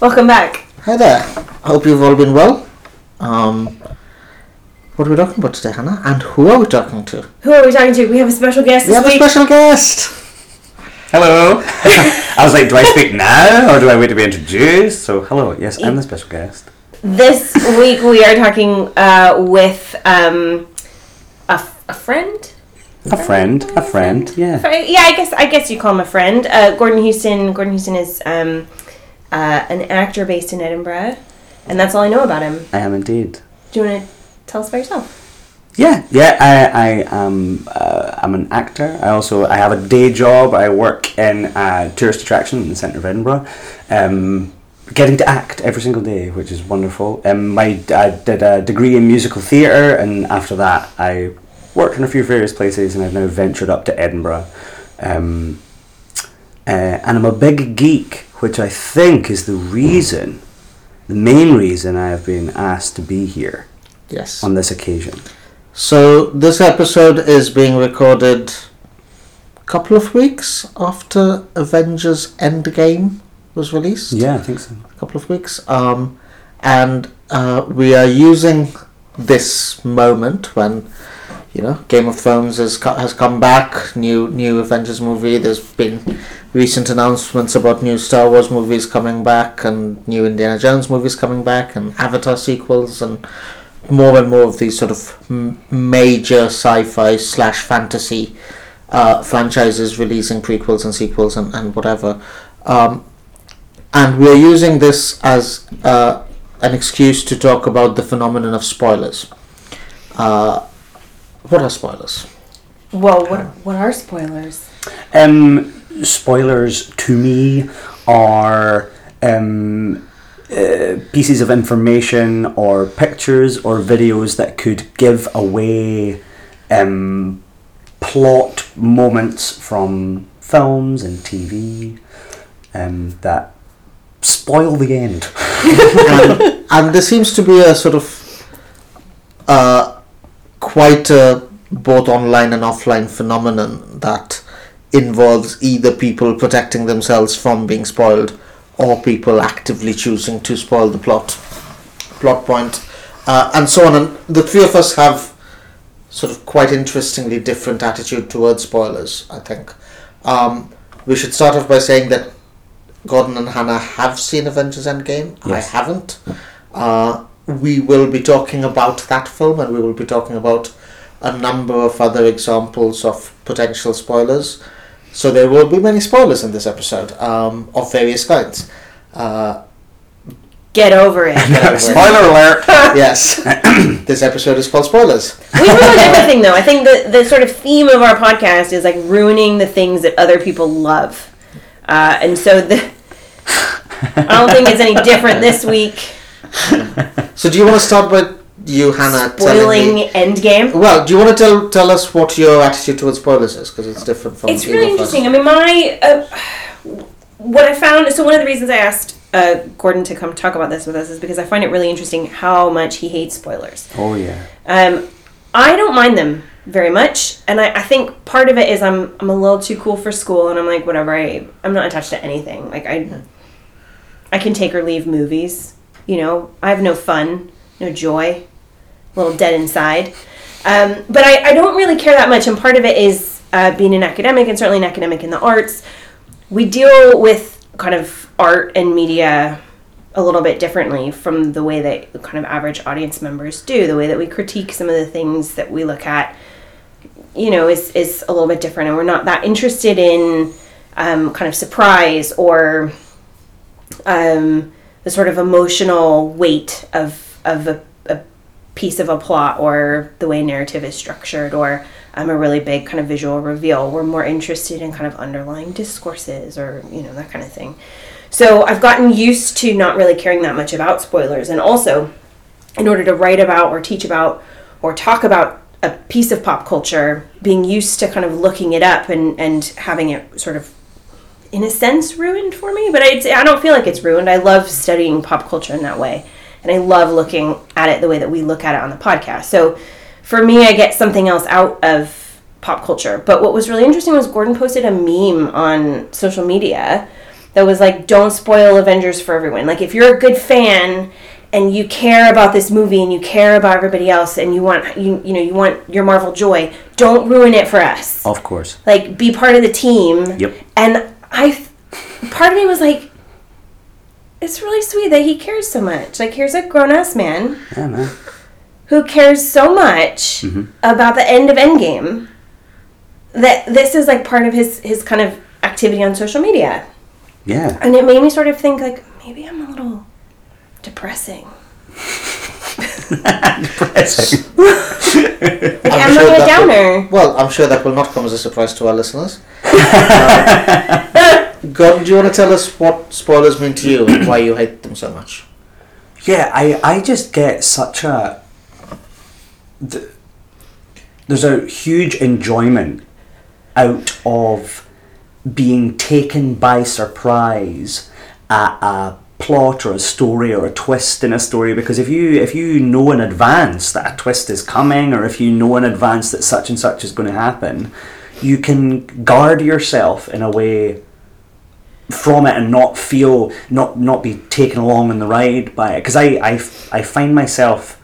Welcome back. Hi there. I hope you've all been well. Um, what are we talking about today, Hannah? And who are we talking to? Who are we talking to? We have a special guest We this have a week. special guest. Hello. I was like, do I speak now or do I wait to be introduced? So, hello. Yes, I'm the special guest. This week we are talking uh, with um, a, f- a friend. A friend. A friend. Yeah. Fri- Yeah, I guess I guess you call him a friend. Uh, Gordon Houston. Gordon Houston is um, uh, an actor based in Edinburgh, and that's all I know about him. I am indeed. Do you want to tell us about yourself? Yeah, yeah. I, I am. Uh, I'm an actor. I also I have a day job. I work in a tourist attraction in the centre of Edinburgh. Um, getting to act every single day, which is wonderful. Um, my I did a degree in musical theatre, and after that, I worked in a few various places, and I've now ventured up to Edinburgh. Um, uh, and I'm a big geek, which I think is the reason, the main reason I have been asked to be here Yes. on this occasion. So this episode is being recorded a couple of weeks after Avengers Endgame was released. Yeah, I think so. a couple of weeks. Um, and uh, we are using this moment when you know Game of Thrones has co- has come back, new new Avengers movie. There's been recent announcements about new Star Wars movies coming back and new Indiana Jones movies coming back and Avatar sequels and more and more of these sort of m- major sci-fi slash fantasy uh, franchises releasing prequels and sequels and, and whatever. Um, and we're using this as uh, an excuse to talk about the phenomenon of spoilers. Uh, what are spoilers? Well, what what are spoilers? Um, spoilers to me are um, uh, pieces of information or pictures or videos that could give away um, plot moments from films and TV um, that spoil the end. and, and there seems to be a sort of uh, quite a both online and offline phenomenon that involves either people protecting themselves from being spoiled or people actively choosing to spoil the plot plot point uh, and so on and the three of us have sort of quite interestingly different attitude towards spoilers i think um, we should start off by saying that Gordon and Hannah have seen Avengers Endgame. I haven't. Uh, we will be talking about that film and we will be talking about a number of other examples of potential spoilers. So there will be many spoilers in this episode um, of various kinds. Uh, Get over it. Spoiler alert! yes, this episode is called Spoilers. we ruin everything though. I think the the sort of theme of our podcast is like ruining the things that other people love, uh, and so the. I don't think it's any different this week. So do you want to start with you, Hannah, telling Spoiling me? Endgame. Well, do you want to tell tell us what your attitude towards spoilers is? Because it's different from It's really of us. interesting. I mean, my uh, what I found. So one of the reasons I asked uh, Gordon to come talk about this with us is because I find it really interesting how much he hates spoilers. Oh, yeah. Um, I don't mind them very much, and I, I think part of it is I'm I'm a little too cool for school, and I'm like whatever. I I'm not attached to anything. Like I I can take or leave movies. You know, I have no fun, no joy, a little dead inside. Um, but I, I don't really care that much, and part of it is uh, being an academic, and certainly an academic in the arts. We deal with kind of art and media a little bit differently from the way that kind of average audience members do. The way that we critique some of the things that we look at, you know, is is a little bit different, and we're not that interested in um, kind of surprise or um, the sort of emotional weight of of a, a piece of a plot or the way narrative is structured or I'm a really big kind of visual reveal. We're more interested in kind of underlying discourses or, you know, that kind of thing. So I've gotten used to not really caring that much about spoilers. And also, in order to write about or teach about or talk about a piece of pop culture, being used to kind of looking it up and, and having it sort of, in a sense, ruined for me. But I'd say I don't feel like it's ruined. I love studying pop culture in that way. And I love looking at it the way that we look at it on the podcast. So for me, I get something else out of pop culture. But what was really interesting was Gordon posted a meme on social media that was like, don't spoil Avengers for everyone. Like, if you're a good fan and you care about this movie and you care about everybody else and you want you you know you want your Marvel joy, don't ruin it for us. Of course. Like be part of the team. Yep. And I part of me was like it's really sweet that he cares so much. Like here's a grown ass man Yeah, man. who cares so much mm-hmm. about the end of Endgame that this is like part of his his kind of activity on social media. Yeah. And it made me sort of think like maybe I'm a little depressing. Depressing. Like, I'm I'm sure like a that will- Well, I'm sure that will not come as a surprise to our listeners. Uh, Gordon, do you want to tell us what spoilers mean to you and why you hate them so much? Yeah, I, I just get such a. th- There's a huge enjoyment out of being taken by surprise at a plot or a story or a twist in a story because if you if you know in advance that a twist is coming or if you know in advance that such and such is going to happen you can guard yourself in a way from it and not feel not not be taken along on the ride by it. Because I, I I find myself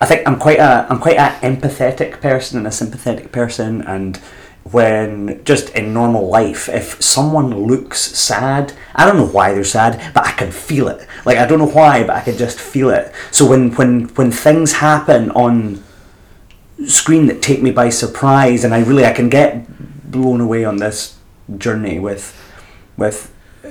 I think I'm quite a I'm quite an empathetic person and a sympathetic person and when just in normal life if someone looks sad I don't know why they're sad but I can feel it. Like I don't know why but I can just feel it. So when when when things happen on screen that take me by surprise and I really I can get blown away on this journey with with uh,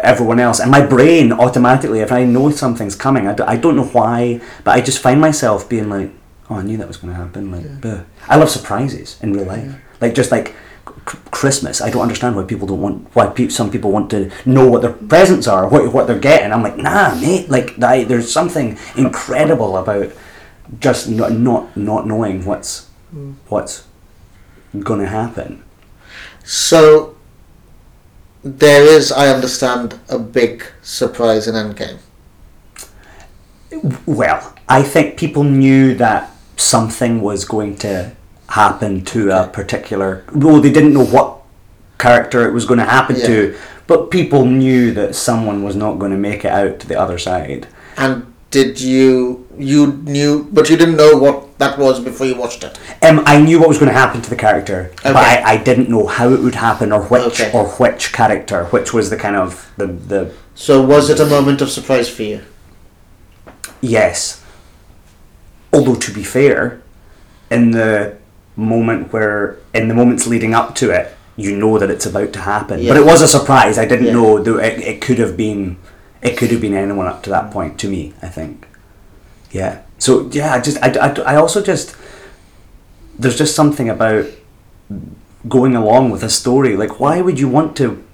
everyone else. And my brain automatically if I know something's coming I, d- I don't know why but I just find myself being like oh I knew that was going to happen like "Buh." I love surprises in real life like just like c- Christmas I don't understand why people don't want why pe- some people want to know what their presents are what, what they're getting. I'm like nah mate. Like I, there's something incredible about just not not, not knowing what's hmm. what's going to happen. So, there is, I understand, a big surprise in Endgame. Well, I think people knew that something was going to happen to a particular. Well, they didn't know what character it was going to happen Yeah. to, but people knew that someone was not going to make it out to the other side. And did you, you knew, but you didn't know what that was before you watched it? Um, I knew what was going to happen to the character, but I, I didn't know how it would happen or which Okay. or which character, which was the kind of the the So, was it a moment of surprise for you? Yes. Although to be fair, in the moment where in the moments leading up to it, you know that it's about to happen. Yeah. But it was a surprise. I didn't Yeah. know that it, it could have been it could have been anyone up to that point to me, I think. Yeah. So yeah, I just I, I, I also just there's just something about going along with a story. Like why would you want to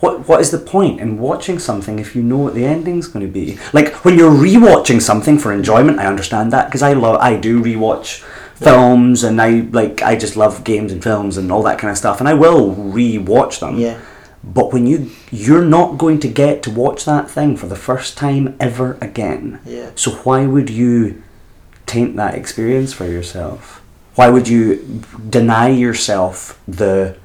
what what is the point in watching something if you know what the ending's going to be? Like when you're rewatching something for enjoyment, I understand that because I love I do rewatch films and I like I just love games and films and all that kind of stuff and I will rewatch them. Yeah. But when you you're not going to get to watch that thing for the first time ever again. Yeah. So why would you taint that experience for yourself? Why would you deny yourself the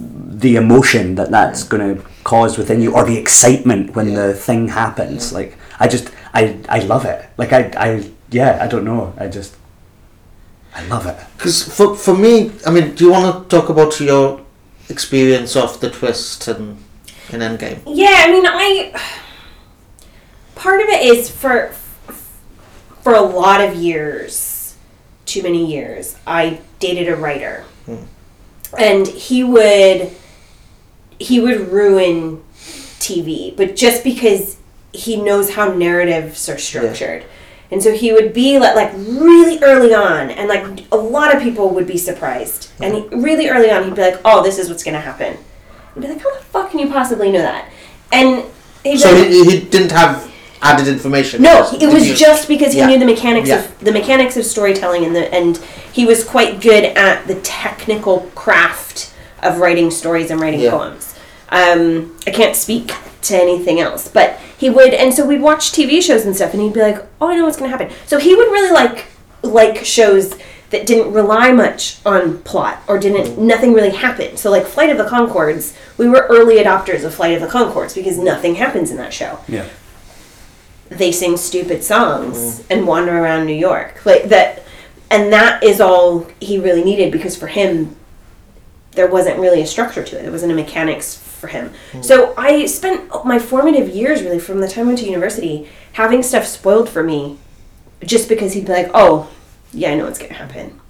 the emotion that that's going to cause within you or the excitement when Yeah. the thing happens like i just i i love it like i i yeah i don't know i just i love it Because for, for me, I mean, do you want to talk about your experience of the twist and, in Endgame? Yeah, I mean, I part of it is for for a lot of years, too many years. I dated a writer, hmm. and he would he would ruin TV, but just because he knows how narratives are structured. And so he would be like, like really early on, and like a lot of people would be surprised. And he, really early on, he'd be like, "Oh, this is what's gonna happen." I'd be like, "How the fuck can you possibly know that?" And he'd So like, he, he didn't have added information. no, Just- it was you- just because he Yeah. knew the mechanics Yeah. of the mechanics of storytelling and the and he was quite good at the technical craft of writing stories and writing Yeah. poems. Um, I can't speak to anything else, but he would, and so we'd watch TV shows and stuff, and he'd be like, "Oh, I know what's going to happen." So he would really like like shows that didn't rely much on plot or didn't nothing really happened. So like Flight of the Conchords, we were early adopters of Flight of the Conchords because nothing happens in that show Yeah. they sing stupid songs and wander around New York. Like that and that is all he really needed because for him there wasn't really a structure to it. There wasn't a mechanics for him. Hmm. So I spent my formative years really from the time I went to university having stuff spoiled for me just because he'd be like, "Oh, yeah, I know what's going to happen."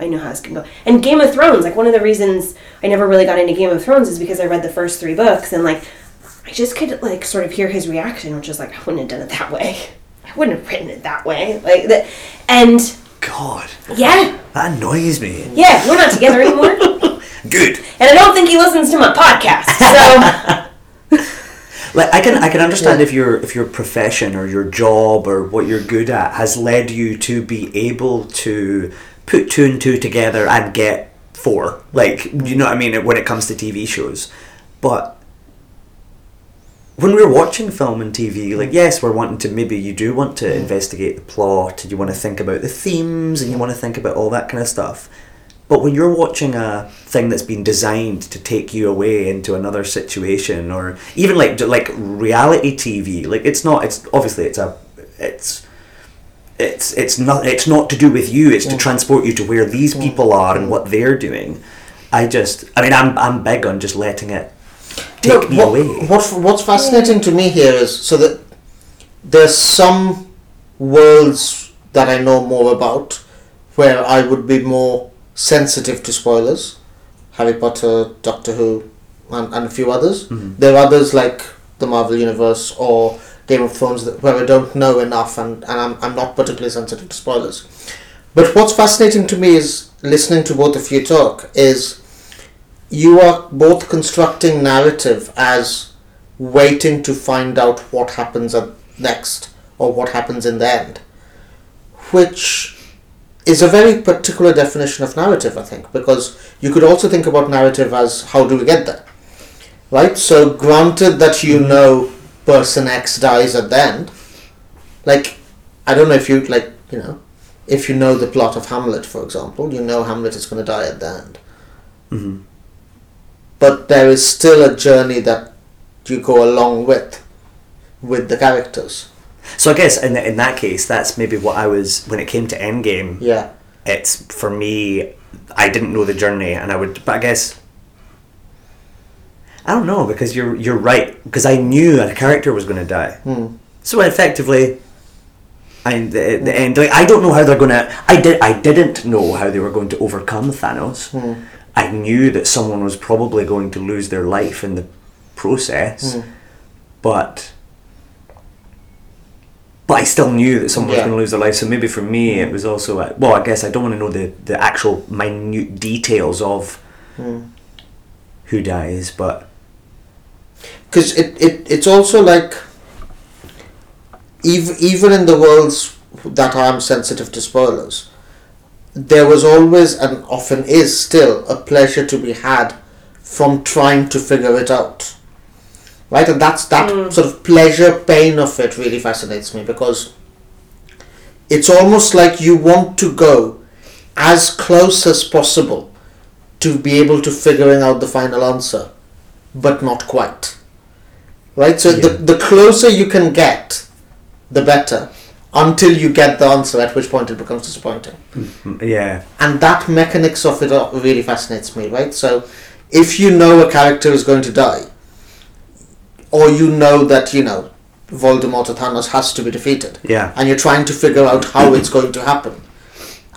I know how it's gonna go. And Game of Thrones, like one of the reasons I never really got into Game of Thrones is because I read the first three books and like I just could like sort of hear his reaction, which is like I wouldn't have done it that way. I wouldn't have written it that way. Like that, and God, yeah, that annoys me. yeah, we're not together anymore. Good. And I don't think he listens to my podcast. So Like I can I can understand if your if your profession or your job or what you're good at has led you to be able to put two and two together and get four. Like you know what I mean when it comes to TV shows. But when we're watching film and TV, like yes, we're wanting to maybe you do want to investigate the plot and you want to think about the themes and you want to think about all that kind of stuff. But when you're watching a thing that's been designed to take you away into another situation, or even like like reality TV, like it's not. It's obviously it's a it's it's it's not it's not to do with you. It's to transport you to where these people are and what they're doing. I just, I mean, I'm I'm big on just letting it take Look, me what, away. What, what's fascinating to me here is so that there's some worlds that I know more about where I would be more sensitive to spoilers. Harry Potter, Doctor Who, and, and a few others. Mm-hmm. There are others like the Marvel Universe or Game of Thrones that, where I don't know enough and, and I'm, I'm not particularly sensitive to spoilers. But what's fascinating to me is listening to both of you talk is you are both constructing narrative as waiting to find out what happens next or what happens in the end which is a very particular definition of narrative i think because you could also think about narrative as how do we get there right? So granted that you mm-hmm. know person x dies at the end like i don't know if you like you know if you know the plot of hamlet for example you know hamlet is going to die at the end. Mm-hmm. But there is still a journey that you go along with with the characters So I guess in in that case, that's maybe what I was when it came to Endgame. yeah It's for me, I didn't know the journey, and I would, but I guess. I don't know because you're you're right because I knew that a character was going to die. Hmm. So effectively, I the, the end. Like I don't know how they're going to. I did. I didn't know how they were going to overcome Thanos. Hmm. I knew that someone was probably going to lose their life in the process, hmm. but. But I still knew that someone was Yeah. going to lose their life, so maybe for me it was also uh, well. I guess I don't want to know the, the actual minute details of who dies, but because it, it it's also like even even in the worlds that I'm sensitive to spoilers, there was always and often is still a pleasure to be had from trying to figure it out. Right, and that's that sort of pleasure pain of it really fascinates me because it's almost like you want to go as close as possible to be able to figuring out the final answer, but not quite. Right? So the, the closer you can get, the better, until you get the answer, at which point it becomes disappointing. mm, yeah, And that mechanics of it really fascinates me, right? So if you know a character is going to die, or you know that, you know, Voldemort or Thanos has to be defeated, yeah. and you're trying to figure out how it's going to happen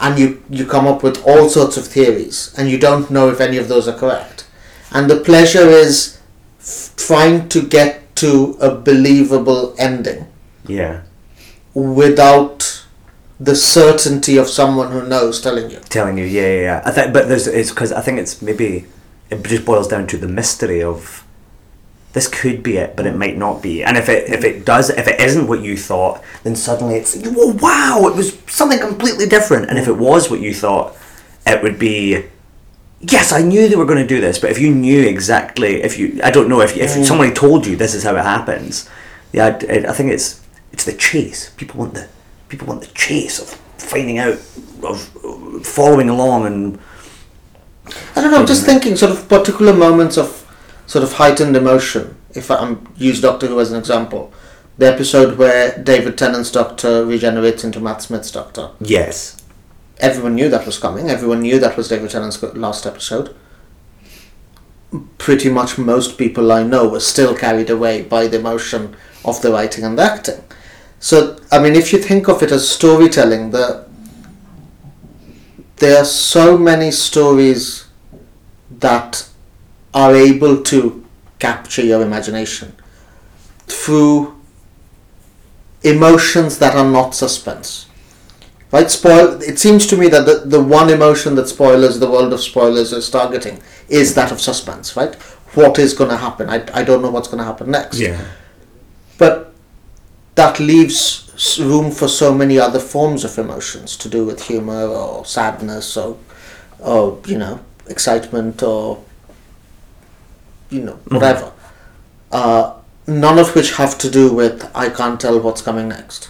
and you you come up with all sorts of theories and you don't know if any of those are correct and the pleasure is f- trying to get to a believable ending Yeah. without the certainty of someone who knows telling you. telling you, yeah, yeah, yeah. I think, but there's it's because I think it's maybe it just boils down to the mystery of this could be it, but it mm. might not be. And if it if it does, if it isn't what you thought, then suddenly it's oh, wow, it was something completely different. And if it mm. was what you thought, it would be. Yes, I knew they were going to do this, but if you knew exactly, if you, I don't know, if if mm. somebody told you this is how it happens, yeah, I, I think it's it's the chase. People want the people want the chase of finding out, of following along, and I don't know. I'm just thinking, sort of particular moments of sort of heightened emotion. If I'm um, use Doctor Who as an example, the episode where David Tennant's Doctor regenerates into Matt Smith's Doctor. yes, Everyone knew that was coming. Everyone knew that was David Tennant's last episode. Pretty much most people I know were still carried away by the emotion of the writing and the acting. So, I mean, if you think of it as storytelling, the there are so many stories that are able to capture your imagination through emotions that are not suspense. Right? Spoil. It seems to me that the, the one emotion that spoilers, the world of spoilers, is targeting is that of suspense. Right? What is going to happen? I, I don't know what's going to happen next. Yeah. But that leaves room for so many other forms of emotions to do with humor or sadness or, or you know, excitement or, you know, whatever. Uh, none of which have to do with I can't tell what's coming next.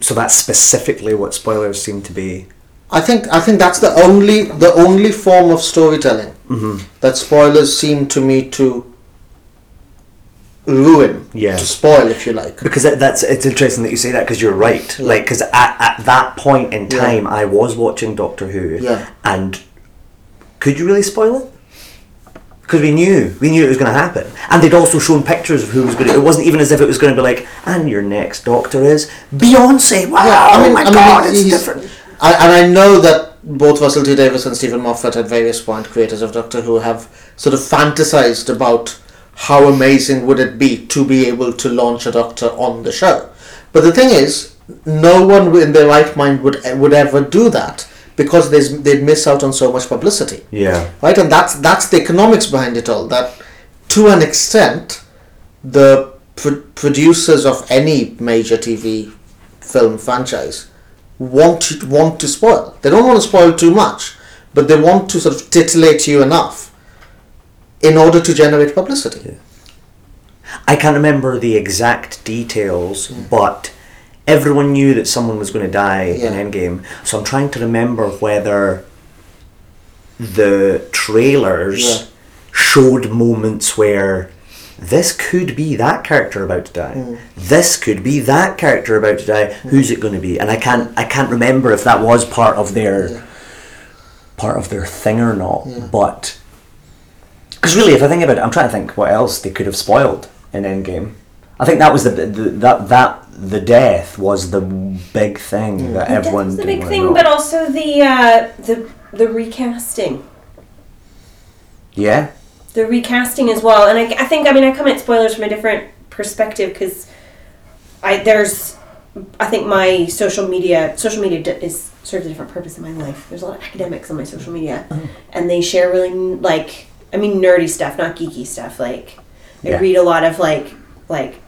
so that's specifically what spoilers seem to be. I think I think that's the only the only form of storytelling that spoilers seem to me to ruin, Yeah. to spoil, if you like. Because that, that's it's interesting that you say that because you're right. Like because at, at that point in Yeah. time, I was watching Doctor Who, Yeah. and could you really spoil it? Because we knew we knew it was going to happen, and they'd also shown pictures of who was going. to... It wasn't even as if it was going to be like, and your next Doctor is Beyonce. Wow! oh my God, it's different. I, and I know that both Russell T Davies and Steven Moffat, at various point, creators of Doctor Who, have sort of fantasized about how amazing would it be to be able to launch a Doctor on the show. But the thing is, no one in their right mind would would ever do that because there's, they'd miss out on so much publicity. Yeah. right? And that's that's the economics behind it all that to an extent the pro- producers of any major tv film franchise want to, want to spoil. They don't want to spoil too much but they want to sort of titillate you enough in order to generate publicity. I can't remember the exact details, hmm. but everyone knew that someone was going to die Yeah. in Endgame. So I'm trying to remember whether the trailers Yeah. showed moments where this could be that character about to die. Hmm. This could be that character about to die. Who's it going to be? And I can't I can't remember if that was part of their Yeah. part of their thing or not. Yeah. But because really, if I think about it, I'm trying to think what else they could have spoiled in Endgame. I think that was the, the that that the death was the big thing that everyone That's the big thing, know. but also the uh, the the recasting, yeah, the recasting as well. And I, I think I mean I come at spoilers from a different perspective because I there's I think my social media social media d- is serves a different purpose in my life. There's a lot of academics on my social media, and they share really like I mean nerdy stuff, not geeky stuff. Like I Yeah. read a lot of like like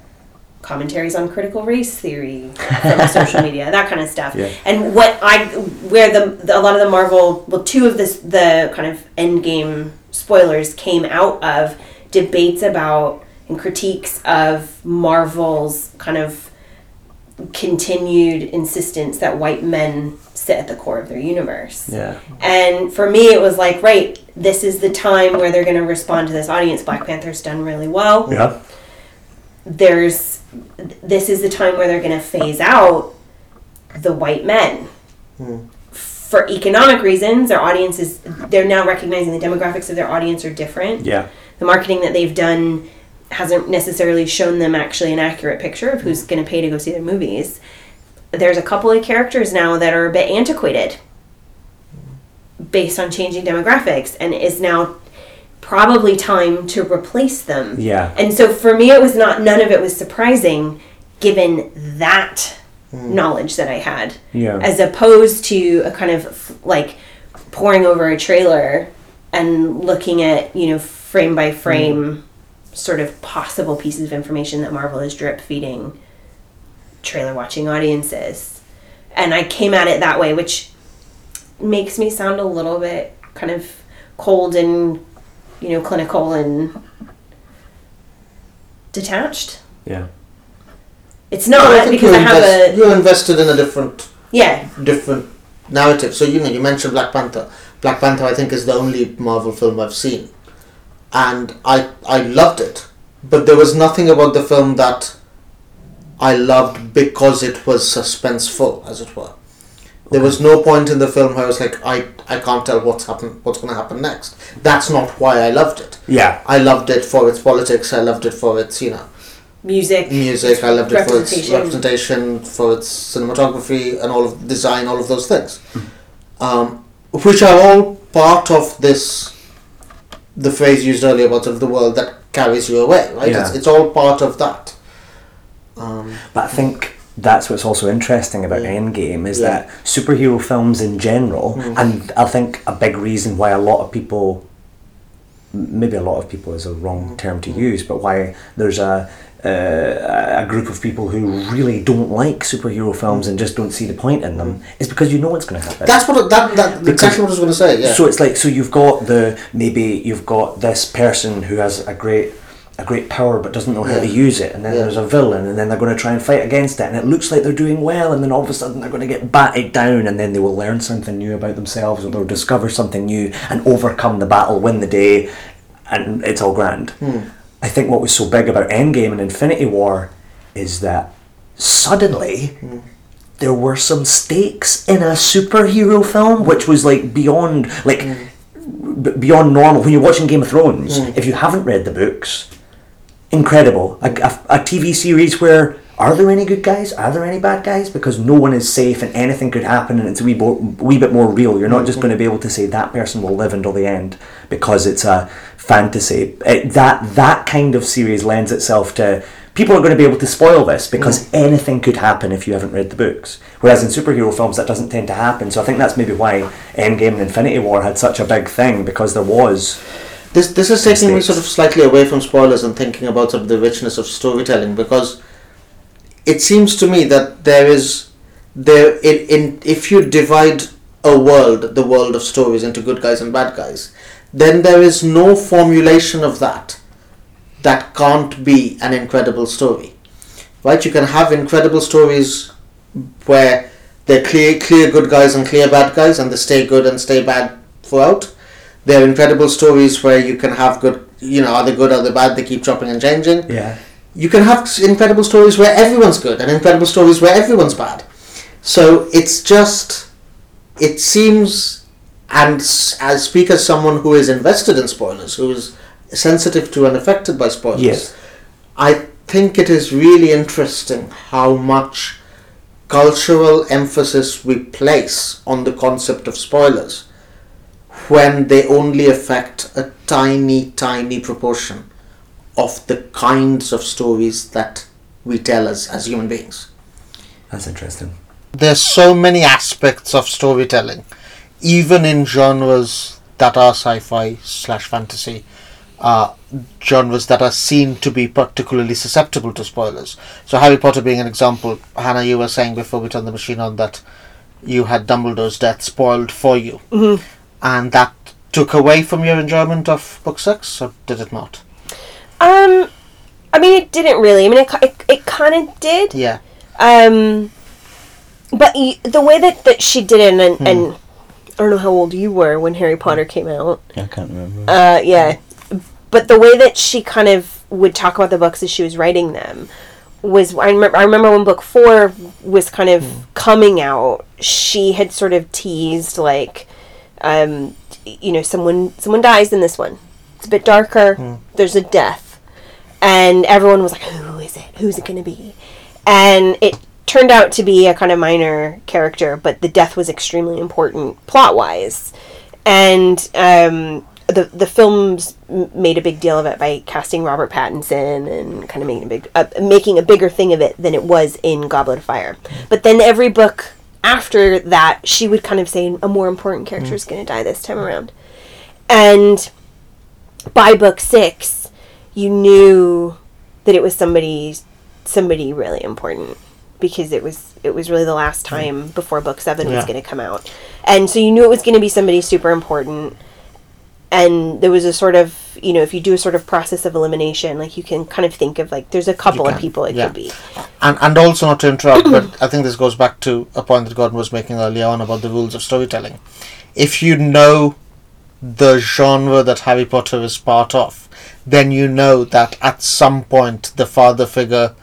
commentaries on critical race theory from social media, that kind of stuff. Yeah. And what I where the, the a lot of the Marvel well two of this the kind of end game spoilers came out of debates about and critiques of Marvel's kind of continued insistence that white men sit at the core of their universe. yeah, And for me, it was like, right, this is the time where they're going to respond to this audience. Black Panther's done really well. yeah, There's, this is the time where they're going to phase out the white men. Hmm. For economic reasons, their audience is, they're now recognizing the demographics of their audience are different. yeah, The marketing that they've done hasn't necessarily shown them actually an accurate picture of who's going to pay to go see their movies. There's a couple of characters now that are a bit antiquated based on changing demographics and is now probably time to replace them. yeah. And so for me it was not none of it was surprising. given that mm. knowledge that I had, Yeah. as opposed to a kind of like poring over a trailer and looking at you know frame by mm. frame sort of possible pieces of information that Marvel is drip feeding trailer watching audiences. And I came at it that way, which makes me sound a little bit kind of cold and you know clinical and detached. Yeah. It's not I think because you I have invest- a you're invested in a different yeah different narrative. So you know, you mentioned Black Panther. Black Panther, I think, is the only Marvel film I've seen, and I I loved it. But there was nothing about the film that I loved because it was suspenseful, as it were. There was no point in the film where I was like, I, I can't tell what's happen what's going to happen next. That's not why I loved it. Yeah. I loved it for its politics. I loved it for its you know music. music. I loved it for its Representation. representation, for its cinematography, and all of design, all of those things, um, which are all part of this. The phrase used earlier about sort of the world that carries you away, right? Yeah. It's, it's all part of that. Um, But I think that's what's also interesting about Yeah. Endgame is Yeah. that superhero films in general, mm-hmm. and I think a big reason why a lot of people, maybe a lot of people is a wrong mm-hmm. term to mm-hmm. use, but why there's a uh, a group of people who really don't like superhero films and just don't see the point in them is because you know what's going to happen. that's what that that exactly what I was going to say. Yeah. So it's like so you've got the maybe you've got this person who has a great a great power but doesn't know how to use it, and then Yeah. there's a villain, and then they're going to try and fight against it, and it looks like they're doing well, and then all of a sudden they're going to get batted down, and then they will learn something new about themselves, or they'll discover something new and overcome the battle, win the day, and it's all grand. Hmm. I think what was so big about Endgame and Infinity War is that suddenly hmm. there were some stakes in a superhero film, which was like beyond like hmm. b- beyond normal. When you're watching Game of Thrones, if you haven't read the books, incredible. A, a, a TV series where are there any good guys? Are there any bad guys? Because no one is safe and anything could happen and it's a wee, bo- wee bit more real. You're not just going to be able to say that person will live until the end because it's a fantasy. It, that that kind of series lends itself to people are going to be able to spoil this because mm. anything could happen if you haven't read the books. Whereas in superhero films that doesn't tend to happen. So I think that's maybe why Endgame and Infinity War had such a big thing because there was This this is taking me sort of slightly away from spoilers and thinking about sort of the richness of storytelling because it seems to me that there is there in, in if you divide a world, the world of stories into good guys and bad guys, then there is no formulation of that that can't be an incredible story. Right? You can have incredible stories where they're clear clear good guys and clear bad guys and they stay good and stay bad throughout. There are incredible stories where you can have good you know, are they good, are they bad, they keep chopping and changing yeah. you can have incredible stories where everyone's good and incredible stories where everyone's bad. So it's just, it seems, and I speak as someone who is invested in spoilers, who is sensitive to and affected by spoilers. Yes. I think it is really interesting how much cultural emphasis we place on the concept of spoilers when they only affect a tiny, tiny proportion of the kinds of stories that we tell as, as human beings. That's interesting. There's so many aspects of storytelling, even in genres that are sci-fi slash fantasy, uh, genres that are seen to be particularly susceptible to spoilers. So Harry Potter being an example, Hannah, you were saying before we turned the machine on that you had Dumbledore's death spoiled for you, and that took away from your enjoyment of book six, or did it not? Um, I mean, it didn't really. I mean, it, it, it kind of did. Yeah. Um, but y- the way that, that she did it, and, and I don't know how old you were when Harry Potter came out. I can't remember. Uh, yeah. But the way that she kind of would talk about the books as she was writing them was I remember I remember when book 4 was kind of coming out, she had sort of teased like um you know someone someone dies in this one. It's a bit darker. There's a death. And everyone was like who is it? Who's it going to be? And it turned out to be a kind of minor character, but the death was extremely important plot-wise and um, the the films made a big deal of it by casting Robert Pattinson and kind of making a big uh, making a bigger thing of it than it was in Goblet of Fire. But then every book after that, she would kind of say a more important character is mm. going to die this time around, and by book six, you knew that it was somebody somebody really important because it was it was really the last mm. time before book seven was going to come out, and so you knew it was going to be somebody super important. And there was a sort of you know if you do a sort of process of elimination, like you can kind of think of like there's a couple of people it yeah. could be. and and also not to interrupt, but I think this goes back to a point that Gordon was making earlier on about the rules of storytelling. If you know the genre that Harry Potter is part of, then you know that at some point the father figure,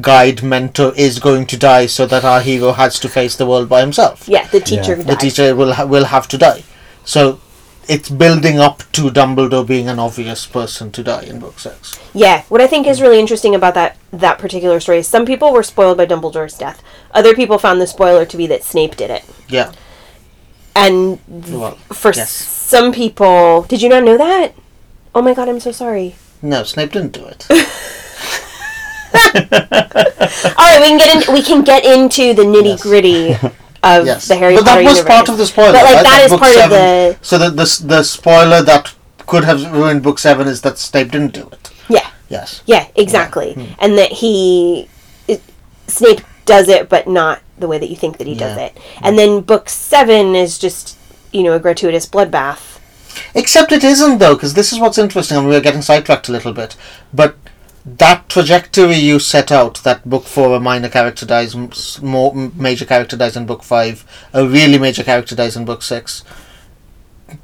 guide, mentor is going to die, so that our hero has to face the world by himself. Yeah, the teacher Yeah. The teacher will ha- will have to die. So it's building up to Dumbledore being an obvious person to die in book six. Yeah, what I think is really interesting about that that particular story is some people were spoiled by Dumbledore's death. Other people found the spoiler to be that Snape did it. Yeah. And Well, for yes. some people, did you not know that? Oh my god, I'm so sorry. No, Snape didn't do it. All right, we can get in. We can get into the nitty gritty of Yes, the Harry but Potter that was universe. part of the spoiler. But like right? that is part seven, of the So the, the the spoiler that could have ruined book seven is that Snape didn't do it. yeah, Yes. yeah, exactly, Hmm. and that he it, Snape does it, but not the way that you think that he does Yeah. it. And then book seven is just you know a gratuitous bloodbath. Except it isn't though, because this is what's interesting, and we're getting sidetracked a little bit. But that trajectory you set out, that book four a minor character dies, more major character dies in book five, a really major character dies in book six.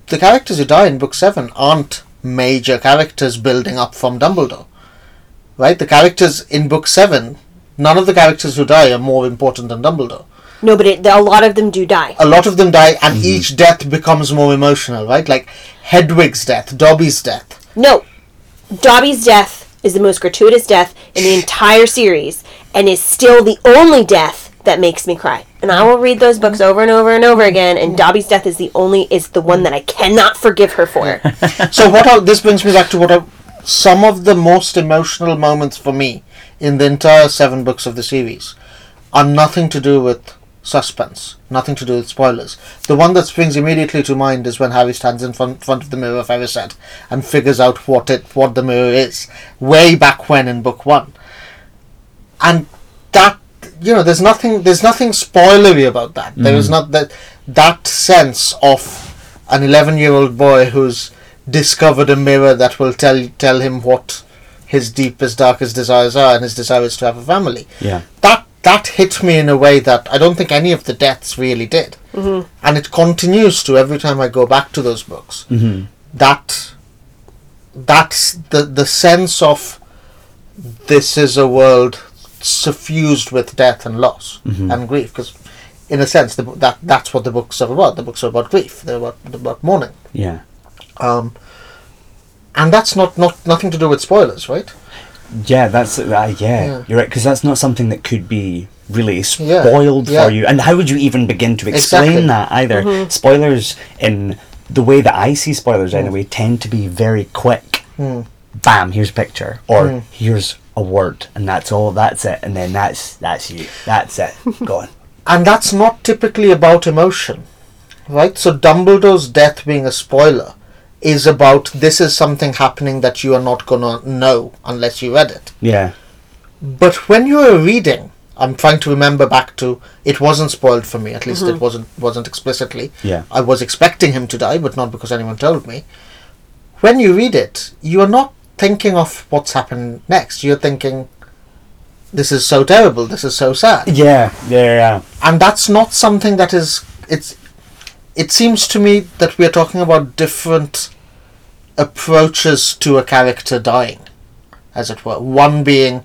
The characters who die in book seven aren't major characters building up from Dumbledore, right? The characters in book seven, none of the characters who die are more important than Dumbledore No, but it, a lot of them do die. a lot of them die and mm-hmm. each death becomes more emotional right like hedwig's death dobby's death No, Dobby's death is the most gratuitous death in the entire series, and is still the only death that makes me cry. And I will read those books over and over and over again. And Dobby's death is the only is the one that I cannot forgive her for. so what I, this brings me back to what are some of the most emotional moments for me in the entire seven books of the series are nothing to do with suspense. Nothing to do with spoilers. The one that springs immediately to mind is when harry stands in front, front of the mirror of Erised and figures out what it what the mirror is. Way back when in book one. And that you know there's nothing there's nothing spoilery about that. There is mm. not that that sense of an 11 year old boy who's discovered a mirror that will tell tell him what his deepest darkest desires are and his desire is to have a family. Yeah. that that hit me in a way that I don't think any of the deaths really did. Mm-hmm. and it continues to every time I go back to those books. Mm-hmm. that that's the the sense of this is a world suffused with death and loss and grief because in a sense the, that that's what the books are about. The books are about grief. They're about, about mourning. Yeah. um, and that's not, not nothing to do with spoilers right Yeah, that's uh, yeah, Yeah. You're right because that's not something that could be really spoiled yeah. for you. And how would you even begin to explain Exactly. that either? Mm-hmm. Spoilers in the way that I see spoilers mm. anyway tend to be very quick. Mm. Bam, here's a picture, or mm. here's a word, and that's all. That's it, and then that's that's you. That's it. Go on. and that's not typically about emotion right so dumbledore's death being a spoiler is about this is something happening that you are not gonna know unless you read it Yeah. But when you were reading, I'm trying to remember back to it wasn't spoiled for me. At least it mm-hmm. wasn't wasn't explicitly. Yeah. I was expecting him to die, but not because anyone told me. When you read it, you are not thinking of what's happened next. You're thinking, "This is so terrible. This is so sad." Yeah. Yeah. Yeah. and that's not something that is it's it seems to me that we are talking about different approaches to a character dying as it were. One being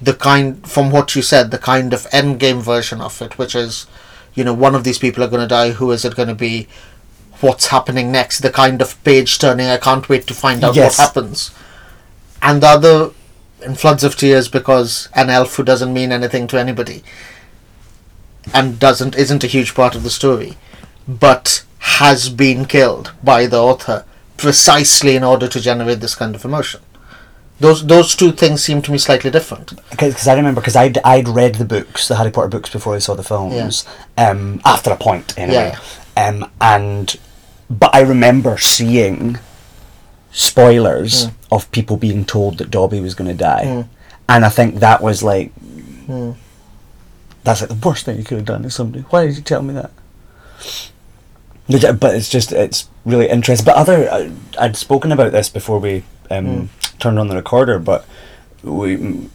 the kind from what you said the kind of endgame version of it which is you know one of these people are going to die who is it going to be what's happening next the kind of page turning i can't wait to find out Yes. what happens. And the other in floods of tears because an elf who doesn't mean anything to anybody and doesn't isn't a huge part of the story, but has been killed by the author precisely in order to generate this kind of emotion. Those those two things seem to me slightly different. because I remember because I'd I'd read the books, the Harry Potter books before I saw the films. Um, after a point, anyway. Um, and but I remember seeing spoilers Hmm. of people being told that Dobby was going to die, and I think that was like Hmm. that's like the worst thing you could have done to somebody. Why did you tell me that? But uh, but it's just it's really interesting. But other I- I'd spoken about this before we um, hmm. turned on the recorder. But we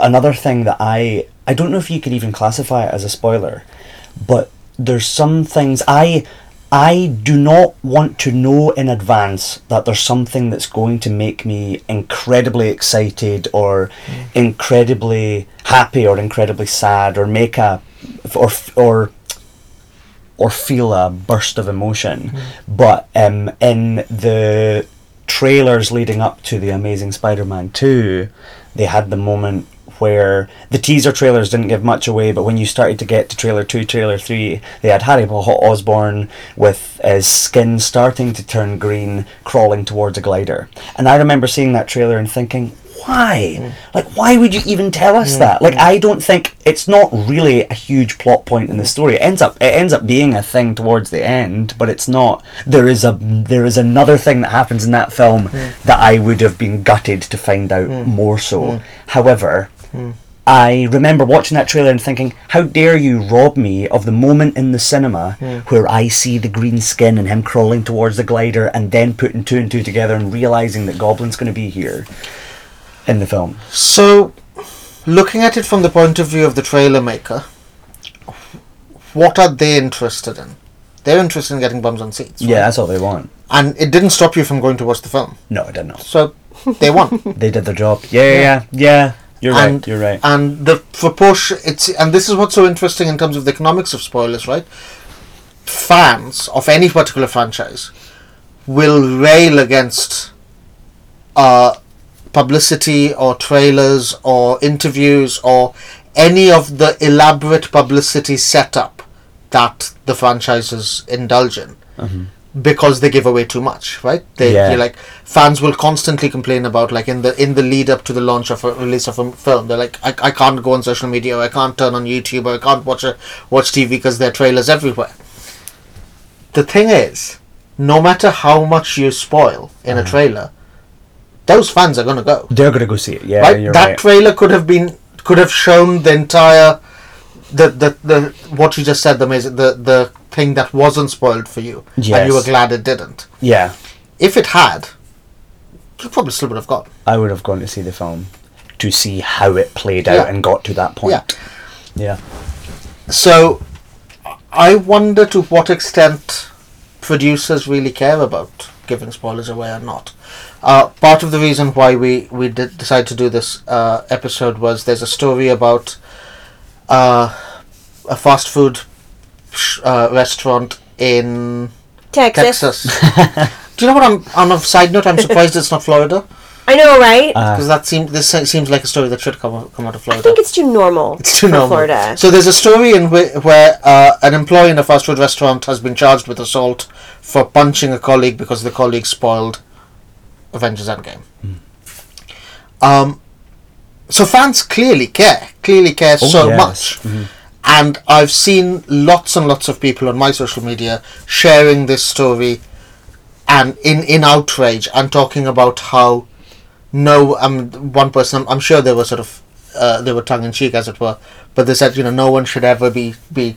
another thing that I I don't know if you could even classify it as a spoiler, but there's some things I I do not want to know in advance that there's something that's going to make me incredibly excited or hmm. incredibly happy or incredibly sad or make a or or or feel a burst of emotion. But um, in the trailers leading up to the Amazing Spider-Man two, they had the moment where the teaser trailers didn't give much away, but when you started to get to trailer two, trailer three, they had Harry Osborn with his skin starting to turn green, crawling towards a glider. And I remember seeing that trailer and thinking, why? Like, why would you even tell us that? Like, mm. I don't think it's not really a huge plot point in the story. It ends up it ends up being a thing towards the end, but it's not. There is a there is another thing that happens in that film mm. that I would have been gutted to find out mm. more so. However. I remember watching that trailer and thinking, how dare you rob me of the moment in the cinema where I see the green skin and him crawling towards the glider and then putting two and two together and realizing that Goblin's going to be here in the film. So, looking at it from the point of view of the trailer maker, what are they interested in? They're interested in getting bums on seats. right? Yeah, that's all they want. And it didn't stop you from going to watch the film. No, it didn't. So, they won. They did their job. Yeah, yeah, yeah. yeah. You're and, right. You're right. And the proportion, it's and this is what's so interesting in terms of the economics of spoilers, right? Fans of any particular franchise will rail against uh, publicity or trailers or interviews or any of the elaborate publicity setup that the franchises indulge in mm-hmm. because they give away too much right? They Yeah. like fans will constantly complain about like in the in the lead up to the launch of a release of a film they're like I, I can't go on social media or I can't turn on YouTube or I can't watch a watch TV because there are trailers everywhere. The thing is no matter how much you spoil in a uh-huh. trailer those fans are going to go They're going to go see it. Yeah, right that right. trailer could have been could have shown the entire the the, the what you just said the amazing the the thing that wasn't spoiled for you and you were glad it didn't yeah, if it had you probably still would have gone I would have gone to see the film to see how it played out Yeah. and got to that point. Yeah. Yeah. so i wonder to what extent producers really care about giving spoilers away or not uh, part of the reason why we we did decide to do this uh, episode was there's a story about uh, a fast food sh- uh, restaurant in Texas. Texas. Do you know what? I'm on a side note. I'm surprised it's not Florida I know, right? Uh, because that seems this seems like a story that should come come out of Florida. I think it's too normal. It's too for normal. Florida. So there's a story in whi- where uh, an employee in a fast food restaurant has been charged with assault for punching a colleague because the colleague spoiled Avengers Endgame. Um, so fans clearly care, clearly care Oh, so yes. much. Mhm. And I've seen lots and lots of people on my social media sharing this story and in, in outrage and talking about how no I'm one person I'm, I'm sure they were sort of uh, they were tongue in cheek as it were but they said you know no one should ever be be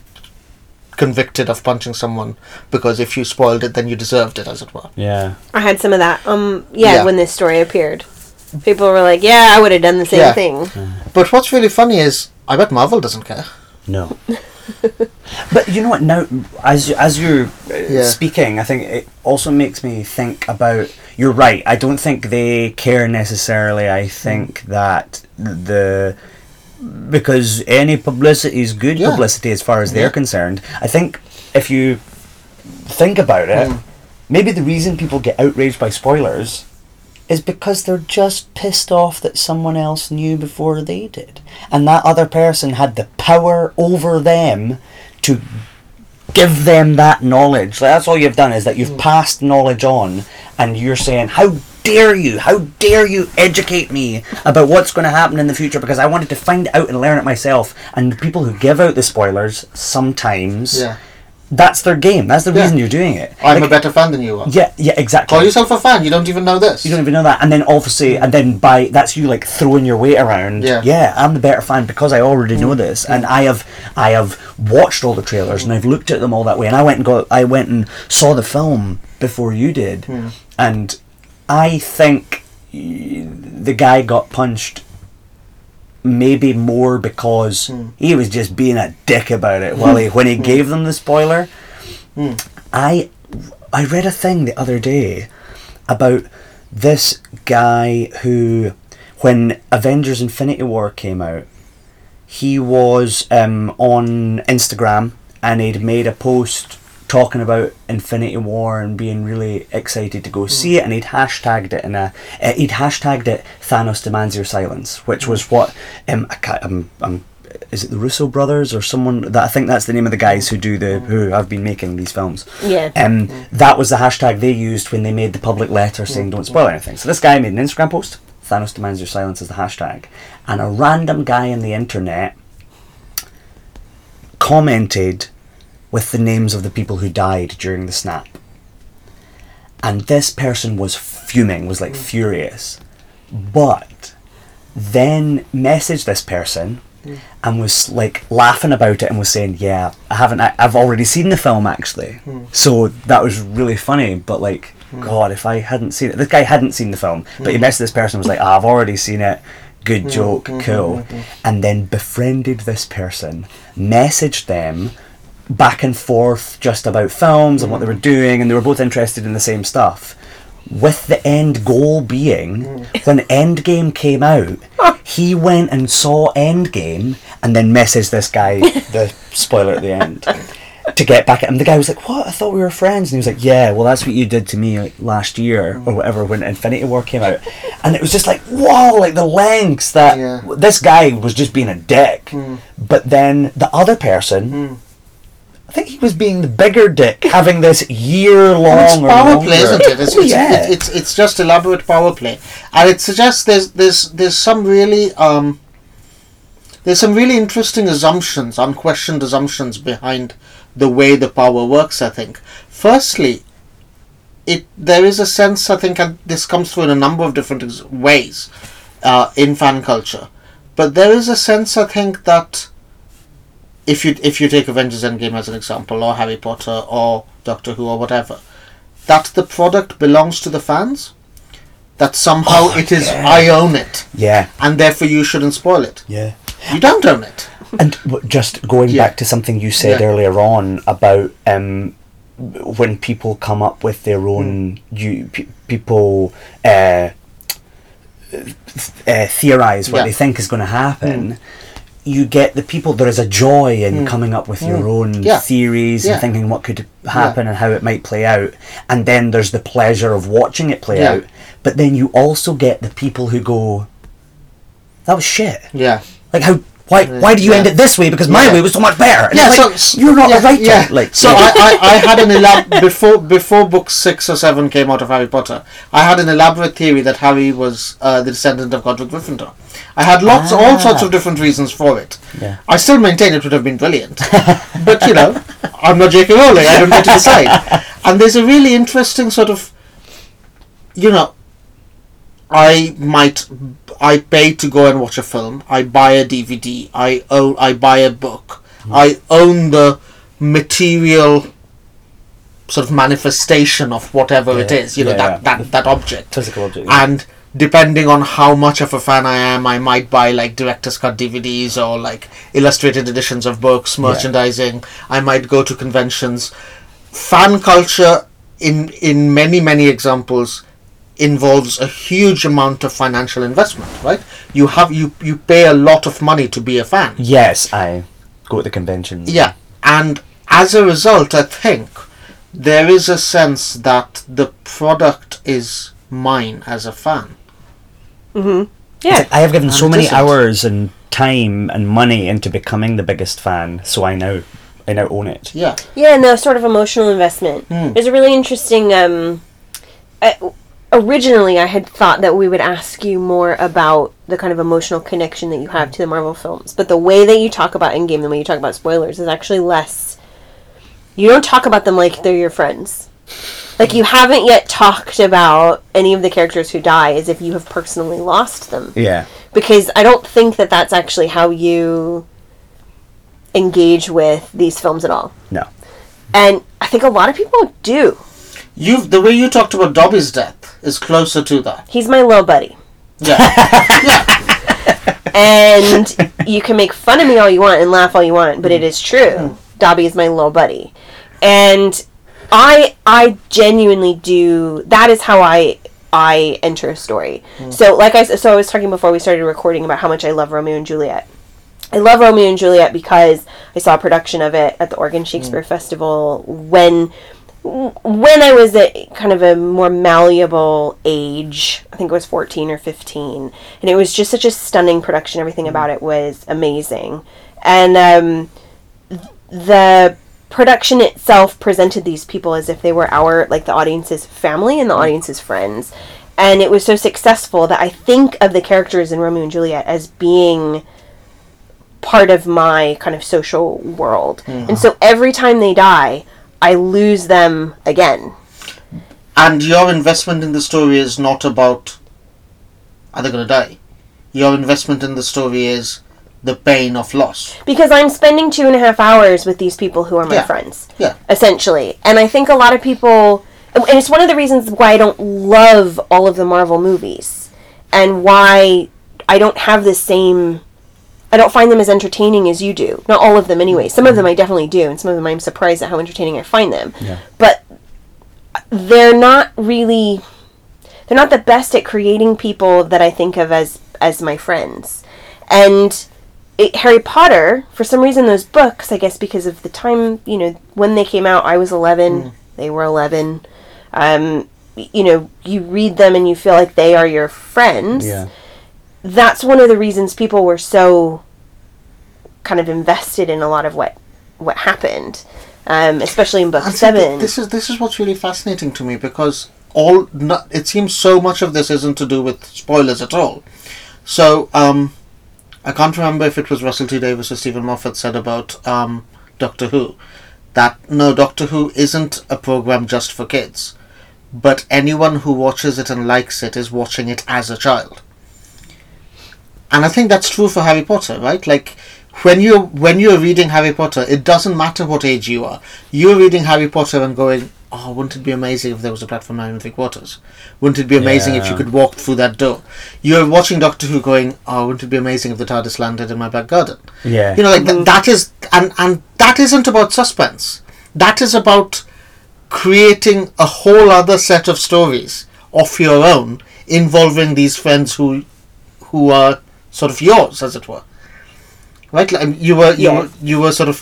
convicted of punching someone because if you spoiled it then you deserved it as it were yeah. I had some of that. Um, yeah, Yeah. when this story appeared, people were like, "Yeah, I would have done the same Yeah. thing." but what's really funny is I bet Marvel doesn't care No. but you know what? Now, as as you're uh, Yeah. speaking, I think it also makes me think about. You're right. I don't think they care necessarily. I think that the because any publicity is good Yeah. publicity as far as they're Yeah. concerned. I think if you think about it, Mm. maybe the reason people get outraged by spoilers is because they're just pissed off that someone else knew before they did. And that other person had the power over them to give them that knowledge. Like, that's all you've done is that you've mm. passed knowledge on and you're saying, "How dare you? How dare you educate me about what's going to happen in the future?" Because I wanted to find out and learn it myself. And people who give out the spoilers sometimes, Yeah. That's their game. That's the Yeah. reason you're doing it. I'm a better fan than you are. yeah, yeah, exactly. Call yourself a fan. You don't even know this. You don't even know that, and then obviously, and then by that's you like throwing your weight around. Yeah. yeah. I'm the better fan because I already know mm. this, and I have I have watched all the trailers and I've looked at them all that way, and I went and got I went and saw the film before you did, and I think the guy got punched. Maybe more because hmm. he was just being a dick about it. While he hmm. when he hmm. gave them the spoiler, I I read a thing the other day about this guy who, when Avengers Infinity War came out, he was um, on Instagram and he'd made a post talking about Infinity War and being really excited to go see it, and he'd hashtagged it in a uh, he'd hashtagged it Thanos demands your silence, which was what um I can't, um, um is it the Russo brothers or someone that I think that's the name of the guys who do the who have been making these films. Yeah. Um, that was the hashtag they used when they made the public letter saying don't spoil anything. So this guy made an Instagram post. Thanos demands your silence is the hashtag, and a random guy on the internet commented with the names of the people who died during the snap. And this person was fuming, was like mm. furious. But then messaged this person mm. and was like laughing about it and was saying, "Yeah, I haven't. I, I've already seen the film actually." Mm. So that was really funny. But like, God, if I hadn't seen it, this guy hadn't seen the film, but he messaged this person and was like, "Ah, "I've already seen it. Good joke, mm-hmm. cool." Mm-hmm. And then befriended this person, messaged them back and forth just about films and what they mm. were doing, and they were both interested in the same stuff. With the end goal being, mm. when Endgame came out, he went and saw Endgame and then messaged this guy, the spoiler at the end, to get back at him. The guy was like, What? I thought we were friends. And he was like, Yeah, well, that's what you did to me like, last year or mm. whatever when Infinity War came out. And it was just like, Whoa, like the lengths that Yeah. this guy was just being a dick. But then the other person. I think he was being the bigger dick, having this year long. Power play, isn't it? It's, Oh, it's, yeah. it- it's it's just elaborate power play, and it suggests there's there's there's some really um there's some really interesting assumptions, unquestioned assumptions behind the way the power works. I think. Firstly, it there is a sense I think, and this comes through in a number of different ways uh, in fan culture, but there is a sense I think that if you if you take Avengers Endgame as an example, or Harry Potter, or Doctor Who, or whatever, that the product belongs to the fans. That somehow it is I own it, yeah, and therefore you shouldn't spoil it. yeah. You don't own it. And just going Yeah. back to something you said Yeah. earlier on about um, when people come up with their own, you pe- people uh, uh, theorize what Yeah. they think is going to happen. You get the people. There is a joy in mm. coming up with your mm. own Yeah. theories Yeah. and thinking what could happen and how it might play out, and then there's the pleasure of watching it play Yeah. out. But then you also get the people who go, "That was shit." Yeah. Like how? Why? Why do you end it this way? Because my Yeah. way was so much better. And Yeah, it's so you're not yeah, a writer. Yeah. Like so, I, I, I had an elab before before book six or seven came out of Harry Potter. I had an elaborate theory that Harry was uh, the descendant of Godric Gryffindor. I had lots, all sorts of different reasons for it. Yeah. I still maintain it would have been brilliant, but you know, I'm not J.K. Rowling. I don't get to decide. And there's a really interesting sort of, you know, I might I pay to go and watch a film. I buy a DVD. I own I buy a book. Hmm. I own the material sort of manifestation of whatever it Yeah, is. You know yeah, that, yeah. that that object. Physical object. And depending on how much of a fan I am, I might buy like director's cut DVDs or like illustrated editions of books, merchandising. I might go to conventions. Fan culture, in in many many examples, involves a huge amount of financial investment. Right? You have you you pay a lot of money to be a fan. yes, I go to the conventions. Yeah, and as a result, I think there is a sense that the product is mine as a fan. It's Yeah. like, I have given so And it many isn't. hours and time and money into becoming the biggest fan, so I now I now own it. Yeah. Yeah, and no, sort of emotional investment. Hmm. There's a really interesting um, originally I had thought that we would ask you more about the kind of emotional connection that you have to the Marvel films, but the way that you talk about Endgame, the way you talk about spoilers, is actually less. You don't talk about them like they're your friends. Like you haven't yet talked about any of the characters who die as if you have personally lost them Yeah. because I don't think that that's actually how you engage with these films at all. No. And I think a lot of people do. You the way you talked about Dobby's death is closer to that. He's my little buddy. Yeah. yeah. And you can make fun of me all you want and laugh all you want, but it is true. Mm. Dobby is my little buddy. And I I genuinely do that is how I I enter a story. Mm. So like I so I was talking before we started recording about how much I love Romeo and Juliet. I love Romeo and Juliet because I saw a production of it at the Oregon Shakespeare mm. Festival when when I was at kind of a more malleable age. I think it was 14 or 15. And it was just such a stunning production. Everything about it was amazing. And um, th- the production itself presented these people as if they were our, like the audience's family and the audience's friends. And it was so successful that I think of the characters in Romeo and Juliet as being part of my kind of social world. And so every time they die, I lose them again. and your investment in the story is not about are they going to die. Your investment in the story is the pain of loss. Because I'm spending two and a half hours with these people who are my Yeah. friends. Yeah. Essentially. And I think a lot of people. And it's one of the reasons why I don't love all of the Marvel movies. And why I don't have the same. I don't find them as entertaining as you do. Not all of them, anyway. Some of them I definitely do, and some of them I'm surprised at how entertaining I find them. Yeah. But they're not really. They're not the best at creating people that I think of as as my friends. And it, Harry Potter, for some reason, those books, I guess because of the time, you know, when they came out, I was 11, they were 11. Um, you know, you read them and you feel like they are your friends. Yeah. That's one of the reasons people were so kind of invested in a lot of what what happened, um, especially in book And seven. This is this is what's really fascinating to me because all not, it seems so much of this isn't to do with spoilers at all. So um, I can't remember if it was Russell T Davies or Steven Moffat said about um, Doctor Who that no Doctor Who isn't a program just for kids, but anyone who watches it and likes it is watching it as a child. And I think that's true for Harry Potter, right? Like when you when you're reading Harry Potter, it doesn't matter what age you are. You're reading Harry Potter and going, "Oh, wouldn't it be amazing if there was a platform nine and three quarters? Wouldn't it be amazing if you could walk through that door?" You're watching Doctor Who, going, "Oh, wouldn't it be amazing if the TARDIS landed in my back garden?" Yeah. You know, like th- that is, and and that isn't about suspense. That is about creating a whole other set of stories of your own involving these friends who who are sort of yours, as it were. Right? Like you were you Yeah. were you were sort of.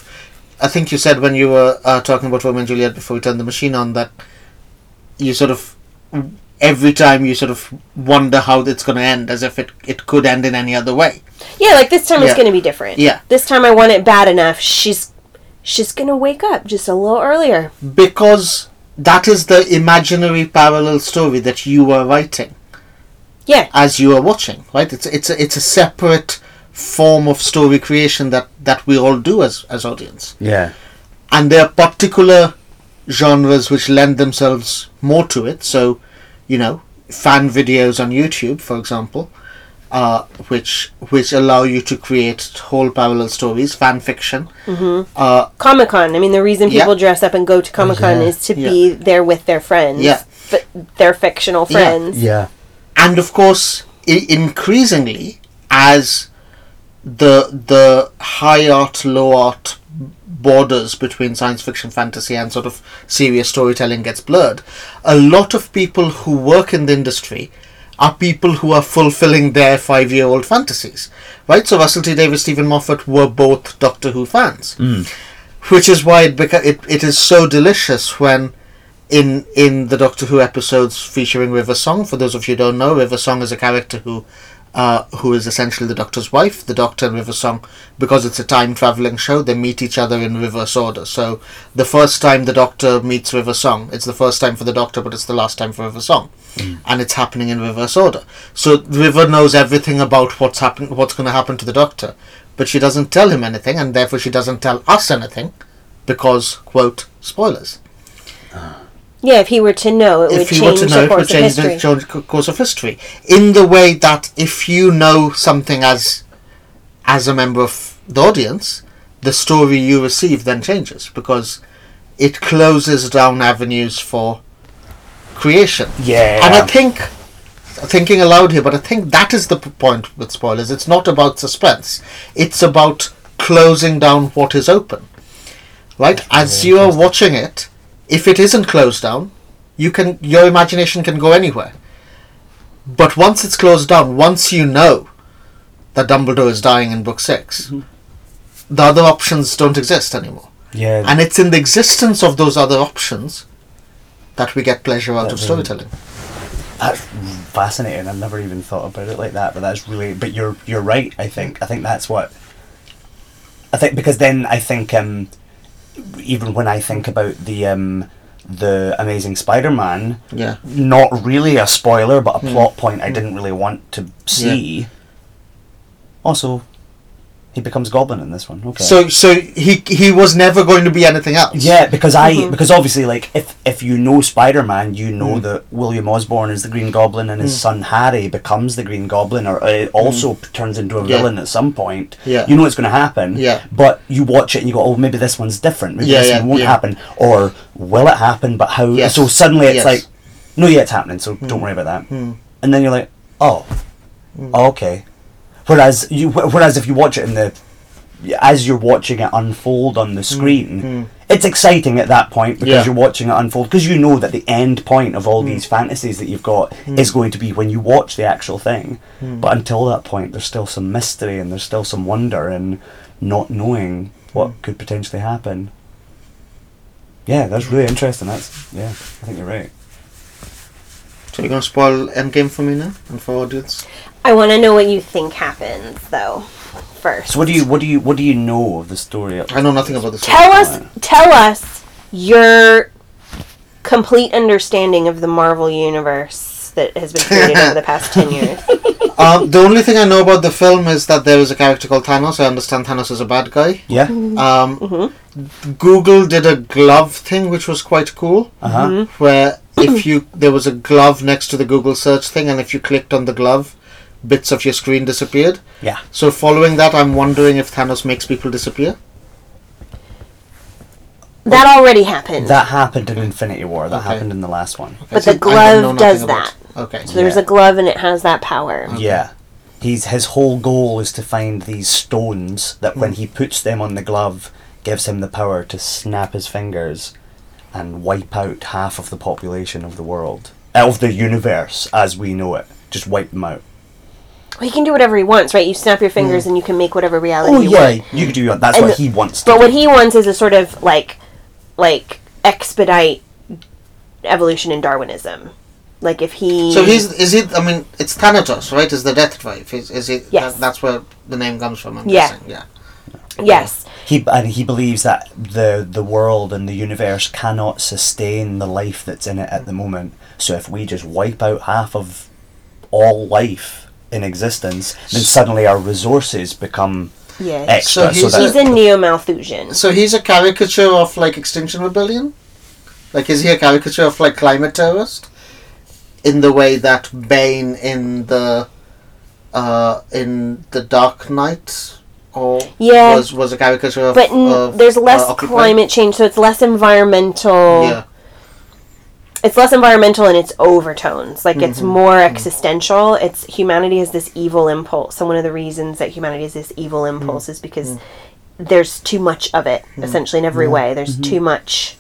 I think you said when you were uh, talking about Romeo and Juliet before we turned the machine on that you sort of every time you sort of wonder how it's going to end, as if it it could end in any other way. yeah, like this time it's going to be different. Yeah. This time I want it bad enough. She's she's going to wake up just a little earlier. because that is the imaginary parallel story that you are writing Yeah. as you are watching right it's it's a, it's a separate form of story creation that that we all do as as audience Yeah. and there are particular genres which lend themselves more to it so you know fan videos on youtube for example uh, which which allow you to create whole parallel stories fan fiction mm-hmm. uh, Comic Con. I mean, the reason Yeah. people dress up and go to Comic Con yeah. is to Yeah. be there with their friends. Yeah. F- their fictional Yeah. friends. Yeah. And of course I- increasingly as the the high art low art borders between science fiction fantasy and sort of serious storytelling gets blurred a lot of people who work in the industry are people who are fulfilling their five year old fantasies right? So russell t davies steven moffat were both doctor who fans hmm. which is why it, beca- it it is so delicious when in in the Doctor Who episodes featuring River Song. For those of you who don't know, River Song is a character who uh, who is essentially the Doctor's wife. The Doctor and River Song, because it's a time traveling show, they meet each other in reverse order. So the first time the Doctor meets River Song, it's the first time for the Doctor, but it's the last time for River Song, and it's happening in reverse order. So River knows everything about what's happen- what's going to happen to the Doctor, but she doesn't tell him anything, and therefore she doesn't tell us anything, because quote spoilers. Yeah, if he were to know, it would if you change to know, the it would course of change history. the course of history. In the way that if you know something as as a member of the audience, the story you receive then changes because it closes down avenues for creation. Yeah. And I think thinking aloud here, but I think that is the point with spoilers. It's not about suspense. It's about closing down what is open. Right? As you are watching it, if it isn't closed down, you can your imagination can go anywhere. But once it's closed down, once you know that Dumbledore is dying in book 6 the other options don't exist anymore. Yeah. And it's in the existence of those other options that we get pleasure out of storytelling. That's fascinating. I've never even thought about it like that. But that's really. But you're you're right. I think. I think that's what. I think because then I think um, even when I think about the um, the Amazing Spider-Man, Yeah. not really a spoiler, but a plot point I didn't really want to see. Also, he becomes Goblin in this one. Okay. So so he he was never going to be anything else. Yeah, because I mm-hmm. because obviously like if if you know Spider Man, you know mm. that William Osborn is the Green Goblin and his mm. son Harry becomes the Green Goblin or uh, also p- turns into a Yeah. villain at some point. Yeah. you know it's going to happen. Yeah. but you watch it and you go, oh, maybe this one's different. Maybe Yeah, this yeah, one won't yeah. happen, or will it happen? But how? Yes. So suddenly it's Yes. like, no, yeah, it's happening. So don't worry about that. And then you're like, oh, okay. Whereas you, whereas if you watch it in the as you're watching it unfold on the mm, screen, mm. it's exciting at that point because Yeah. you're watching it unfold because you know that the end point of all mm. these fantasies that you've got is going to be when you watch the actual thing. But until that point, there's still some mystery and there's still some wonder in not knowing what could potentially happen. Yeah, that's really interesting. That's yeah, I think you're right. So you're gonna spoil Endgame for me now and for audience. I want to know what you think happens, though. First, So what do you what do you what do you know of the story? I know nothing about this. tell us. Tell us your complete understanding of the Marvel universe that has been created over the past ten years. Um, the only thing I know about the film is that there is a character called Thanos. I understand Thanos is a bad guy. Yeah. Um, Google did a glove thing, which was quite cool. Uh huh. Mm-hmm. Where if you there was a glove next to the Google search thing, and if you clicked on the glove, bits of your screen disappeared. Yeah. So following that, I'm wondering if Thanos makes people disappear. that already happened. That happened in Infinity War. That Okay. happened in the last one. Okay, But so the I have glove nothing does about- that. Okay. so there's Yeah. a glove and it has that power. Yeah. He's his whole goal is to find these stones that when hmm. he puts them on the glove gives him the power to snap his fingers and wipe out half of the population of the world. Uh, of the universe as we know it. Just wipe them out. Well, he can do whatever he wants, right? You snap your mm. fingers and you can make whatever reality Oh you yeah, want. you could do that. That's And what he wants to But what he wants is a sort of like, like expedite evolution in Darwinism. Like if he. So he's is it? I mean, it's Thanatos, right? Is the death drive? Is is it? Yes. that- that's where the name comes from. I'm Yeah. guessing. Yeah. Yes. He and he believes that the the world and the universe cannot sustain the life that's in it at the moment. So if we just wipe out half of all life in existence, then suddenly our resources become Yeah. extra. So So, he's that He's a neo Malthusian. So he's a caricature of like Extinction Rebellion. Like, is he a caricature of like climate terrorist? In the way that Bane in the uh, in the Dark Knight Yeah. was was a caricature of. But n- of, there's less uh, climate change, so it's less environmental. Yeah. It's less environmental in its overtones. Like it's Mm-hmm. more existential. It's humanity has this evil impulse. So one of the reasons that humanity has this evil Mm-hmm. impulse is because there's too much of it. Essentially, in every way, there's Mm-hmm. too much,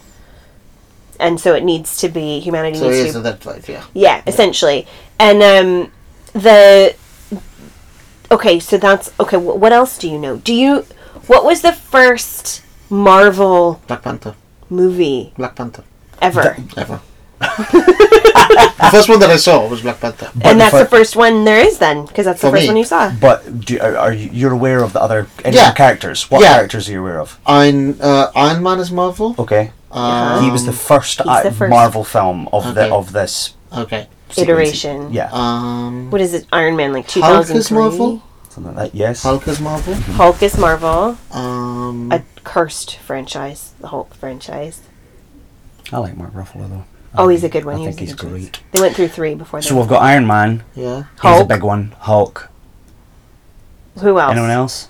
and so it needs to be humanity So needs is to that drive. Yeah. yeah, essentially. And um, the okay, so that's okay. wh- What else do you know? Do you what was the first Marvel Black Panther. movie Black Panther. ever? Ever. the first one that I saw was Black Panther. and that's for- the first one there is then, because that's the For first me. one you saw. But do, are, are you you're aware of the other any Yeah. other characters? What Yeah. characters are you aware of? Iron, uh, Iron Man is Marvel. Okay. Um, he was the first, uh, the first. Marvel film of the Okay. of this Okay. Sequence. Iteration. Yeah. Um, What is it? Iron Man, like 2003? Hulk is Marvel. Something like that. Yes. Hulk is Marvel. Hulk is Marvel. Um, A cursed franchise, the Hulk franchise. I like Mark Ruffalo though. Oh, he's a good one. I He think he's good choice. great. They went through three before. So we've got Iron Man. yeah. He's a Hulk. big one. Hulk. Who else? Anyone else?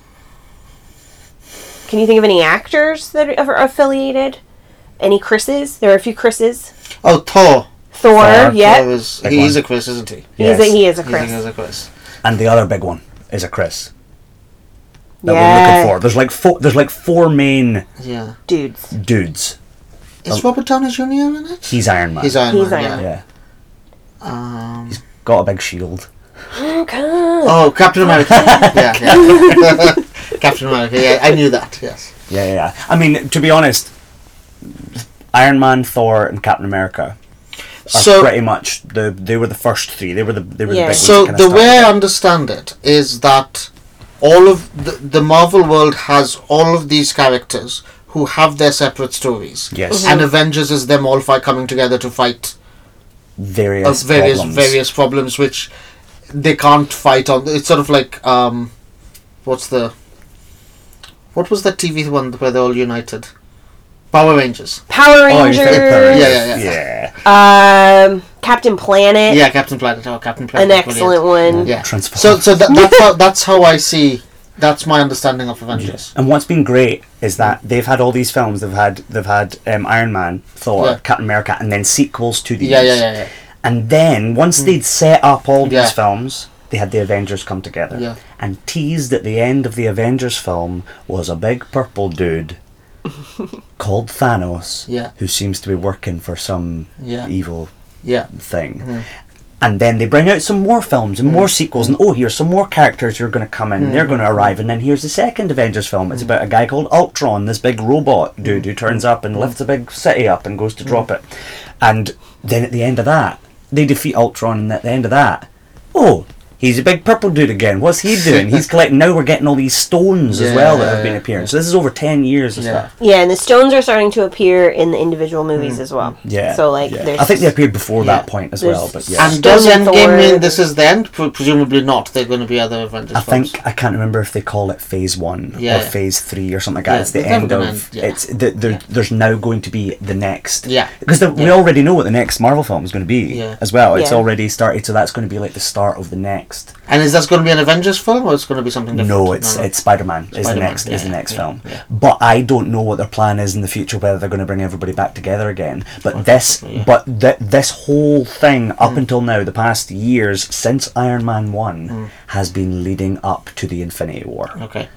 Can you think of any actors that are affiliated? Any Chris's? There are a few Chris's. Oh, Thor. Thor, Thor, yeah. Thor is, Big he's one. a Chris, isn't he? He's Yes. a, he is a Chris. he's a Chris. And the other big one is a Chris. That we're looking for. There's like four. There's like four main Yeah. Dudes. dudes. Is Robert Downey Jr. in it? He's Iron Man. He's Iron He's Man. Iron yeah. Yeah. Um, he's Got a big shield. Okay. oh, Captain America. yeah, yeah. Captain America. Yeah, I knew that. Yes. Yeah, yeah, yeah. I mean, to be honest, Iron Man, Thor, and Captain America are So, pretty much the. They were the first three. They were the. They were Yeah. the big so ones that the way I understand it is that all of the, the Marvel world has all of these characters who have their separate stories. Yes. And Avengers is them all fight coming together to fight various of various problems. various problems which they can't fight on. It's sort of like um, what's the what was that TV one where they're all united? Power Rangers. Power Oh, Rangers. you Power Rangers. Yeah, yeah, yeah. Um, Captain Planet. Yeah, Captain Planet. Oh, Captain Planet. An excellent brilliant. one. Yeah. Transformers. So so that, that's how that's how I see. That's my understanding of Avengers. And what's been great is that they've had all these films. They've had they've had um, Iron Man, Thor, Yeah. Captain America, and then sequels to these. Yeah, yeah, yeah, yeah. And then once they'd set up all Yeah. these films, they had the Avengers come together. Yeah. And teased at the end of the Avengers film was a big purple dude called Thanos, Yeah. who seems to be working for some Yeah. evil Yeah. thing. Mm-hmm. And then they bring out some more films and more mm. sequels, and oh, here's some more characters who are going to come in. Mm. They're going to arrive, and then here's the second Avengers film. It's mm. about a guy called Ultron, this big robot dude who turns up and lifts a big city up and goes to drop it. And then at the end of that, they defeat Ultron, and at the end of that, oh, he's a big purple dude again. What's he doing? he's collecting. Now we're getting all these stones as well that have been appearing. So this is over ten years of Yeah. stuff. Yeah, and the stones are starting to appear in the individual hmm. movies as well. Yeah. So like, yeah. there's. I think they appeared before Yeah. that point as There's- well. But yeah. And does Endgame mean this is the end? Presumably not. They're going to be other Avengers I films. think I can't remember if they call it phase one Yeah, or phase three or something like that. Yeah, it's the end of end, yeah. it's the, there, Yeah. there's now going to be the next Yeah. because the, we already know what the next Marvel film is going to be Yeah. as well. It's Yeah. already started, so that's going to be like the start of the next. And is that going to be an Avengers film or it's going to be something different? No, it's it's Spider Man is the next yeah, is the next yeah, film. yeah. But I don't know what their plan is in the future. Whether they're going to bring everybody back together again. But this, yeah. Mm. but th- this whole thing up until now, the past years since Iron Man one, Mm. has been leading up to the Infinity War. Okay.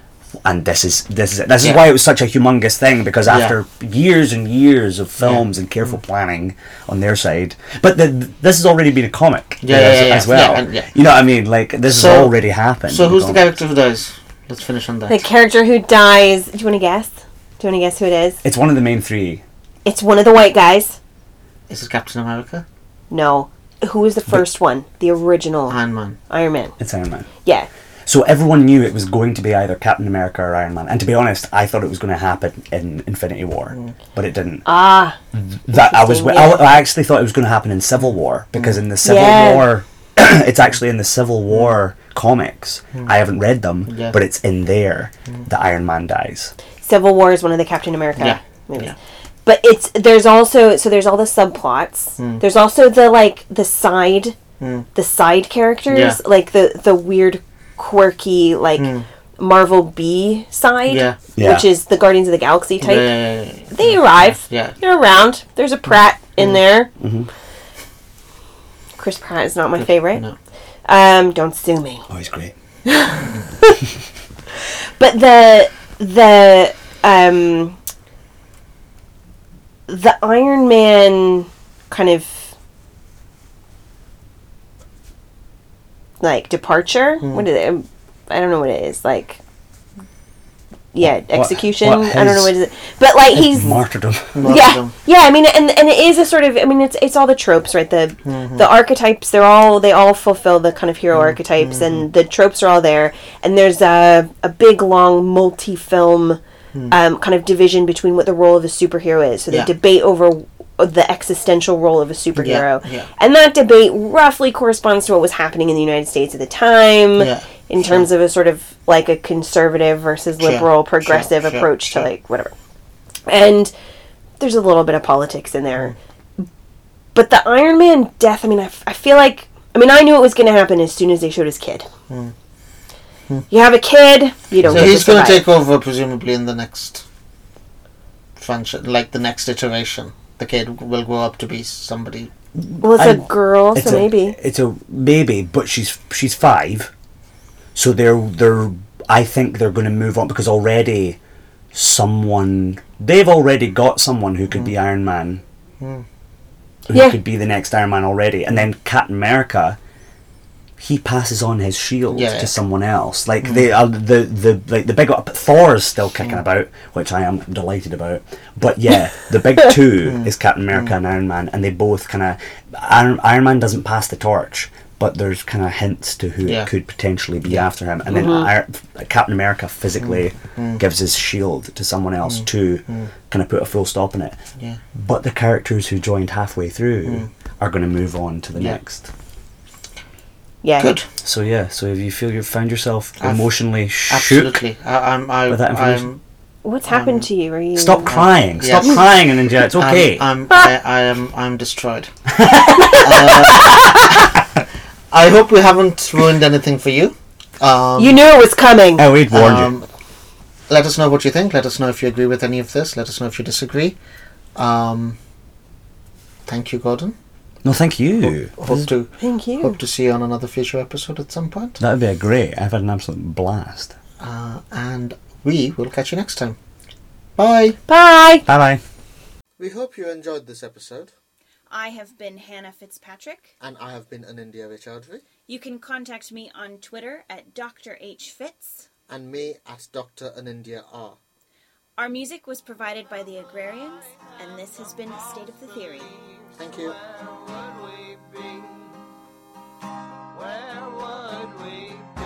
And this is this is it. This Yeah. is why it was such a humongous thing because Yeah. after years and years of films and careful mm. planning on their side, but the, this has already been a comic Yeah, as, yeah, yeah, as well. Yeah, and- yeah. You know what I mean? Like this So- has already happened. So who's the comics. character who dies? Let's finish on that. the character who dies. Do you want to guess? Do you want to guess who it is? It's one of the main three. It's one of the white guys. Is it Captain America? No. Who was the first one? The original Iron Man. Iron Man. It's Iron Man. Yeah. So everyone knew it was going to be either Captain America or Iron Man. And to be honest, I thought it was going to happen in Infinity War, mm. but it didn't. Ah. that I was Interesting, I. I actually thought it was going to happen in Civil War because mm. in the Civil Yeah. War it's actually in the Civil War comics. Mm. I haven't read them, Yeah. but it's in there that Iron Man dies. Civil War is one of the Captain America Yeah. movies. Yeah. But it's there's also so there's all the subplots. Hmm. There's also the like the side the side characters, Yeah. like the the weird quirky like Marvel B side, Hmm. Yeah. Yeah. which is the Guardians of the Galaxy type. Yeah, yeah, yeah, yeah. They arrive. Yeah. They're around. There's a Pratt Hmm. in there. Chris Pratt is not my favorite. No. Um, don't sue me. Oh, he's great. But the the um the Iron Man kind of like departure. Hmm. What is it? I don't know what it is. Like yeah execution. what I don't know his- what is it, but like he's martyrdom. yeah, yeah. I mean, and and it is a sort of. I mean, it's it's all the tropes, right? The Mm-hmm. the archetypes. They're all they all fulfill the kind of hero archetypes, and the tropes are all there. And there's a a big long multi film. Um, kind of division between what the role of a superhero is. So they Yeah. debate over the existential role of a superhero, yeah. and that debate roughly corresponds to what was happening in the United States at the time, Yeah, in terms of a sort of like a conservative versus liberal, progressive approach to like whatever. And there's a little bit of politics in there. Mm. But the Iron Man death, I mean, I, f- I feel like, I mean, I knew it was going to happen as soon as they showed his kid. Mm. Hmm. You have a kid, you don't So he's going to take over presumably in the next franchise, like the next iteration. The kid will grow up to be somebody. Well, it's a I'm- girl, It's so a, maybe. it's a baby, but she's she's five, so they're they're. I think they're going to move on because already someone they've already got someone who could be hmm. Iron Man, hmm. who Yeah. could be the next Iron Man already, and then Captain America. He passes on his shield Yeah. to someone else. Like hmm. they, uh, the the like the big Thor's still kicking hmm. about, which I am delighted about. But yeah, the big two hmm. is Captain America and Iron Man, and they both kind of Iron, Iron Man doesn't pass the torch, but there's kind of hints to who Yeah. it could potentially be after him, and then mm-hmm. Ir- Captain America physically gives his shield to someone else to kind of put a full stop in it. Yeah. But the characters who joined halfway through are going to move on to the Yeah. next. Yeah. Good. So yeah, so if you feel you've found yourself I've- shook, Absolutely. I, I'm. I, With that information. I'm. What's happened to you? Are you. stop crying. Stop Yes. crying and enjoy. It's okay. I'm. I'm I, I am. I'm destroyed. Uh, I hope we haven't ruined anything for you. Um, You knew it was coming! oh, we'd warned you. um, let us know what you think. Let us know if you agree with any of this. Let us know if you disagree. Um, thank you, Gordon. No, thank you. Hope to Thank you. hope to see you on another future episode at some point. That would be a great. I've had an absolute blast. Uh, and we will catch you next time. Bye. Bye! Bye bye. We hope you enjoyed this episode, I have been Hannah Fitzpatrick. and I have been Anindya Raychaudhuri, You can contact me on Twitter at Dr. H. Fitz. and me at Dr. Anindya R. Our music was provided by the Agrarians, and this has been State of the Theory. Thank you. Where would we be? Where would we be?